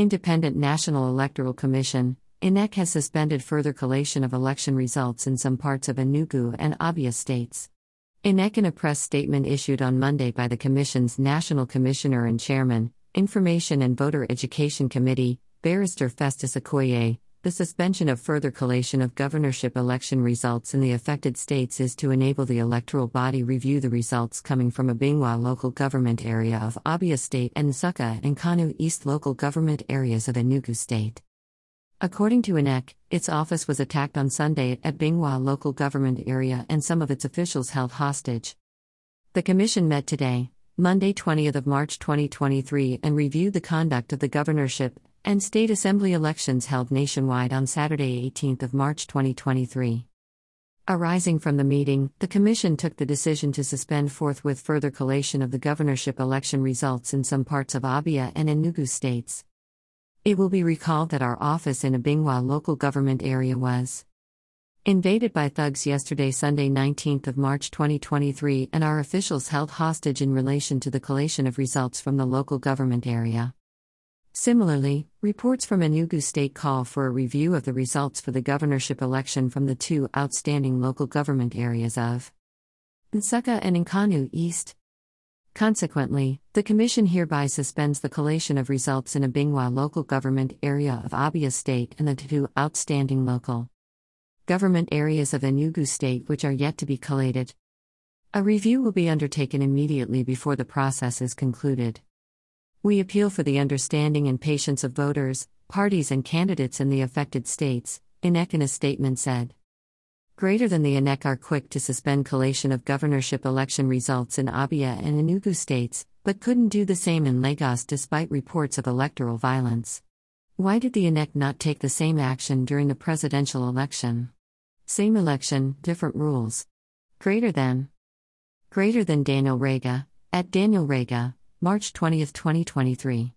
Independent National Electoral Commission, INEC has suspended further collation of election results in some parts of Enugu and Abia states. INEC, in a press statement issued on Monday by the Commission's National Commissioner and Chairman, Information and Voter Education Committee, Barrister Festus Okoye, the suspension of further collation of governorship election results in the affected states is to enable the electoral body review the results coming from Obingwa local government area of Abia State and Nsukka and Nkanu East local government areas of Enugu State. According to INEC, its office was attacked on Sunday at Bingwa local government area and some of its officials held hostage. The commission met today, Monday 20th of March 2023 and reviewed the conduct of the governorship and state assembly elections held nationwide on Saturday 18th of March 2023. Arising from the meeting, the Commission took the decision to suspend forthwith further collation of the governorship election results in some parts of Abia and Enugu states. It will be recalled that our office in Obingwa local government area was invaded by thugs yesterday Sunday 19th of March 2023 and our officials held hostage in relation to the collation of results from the local government area. Similarly, reports from Enugu State call for a review of the results for the governorship election from the two outstanding local government areas of Nsukka and Nkanu East. Consequently, the Commission hereby suspends the collation of results in Obingwa local government area of Abia State and the two outstanding local government areas of Enugu State which are yet to be collated. A review will be undertaken immediately before the process is concluded. We appeal for the understanding and patience of voters, parties, and candidates in the affected states, INEC in a statement said greater than the INEC are quick to suspend collation of governorship election results in Abia and Enugu states, but couldn't do the same in Lagos despite reports of electoral violence. Why did the INEC not take the same action during the presidential election? Same election, different rules. Greater than. Greater than Daniel Regha, at Daniel Regha, March 20, 2023.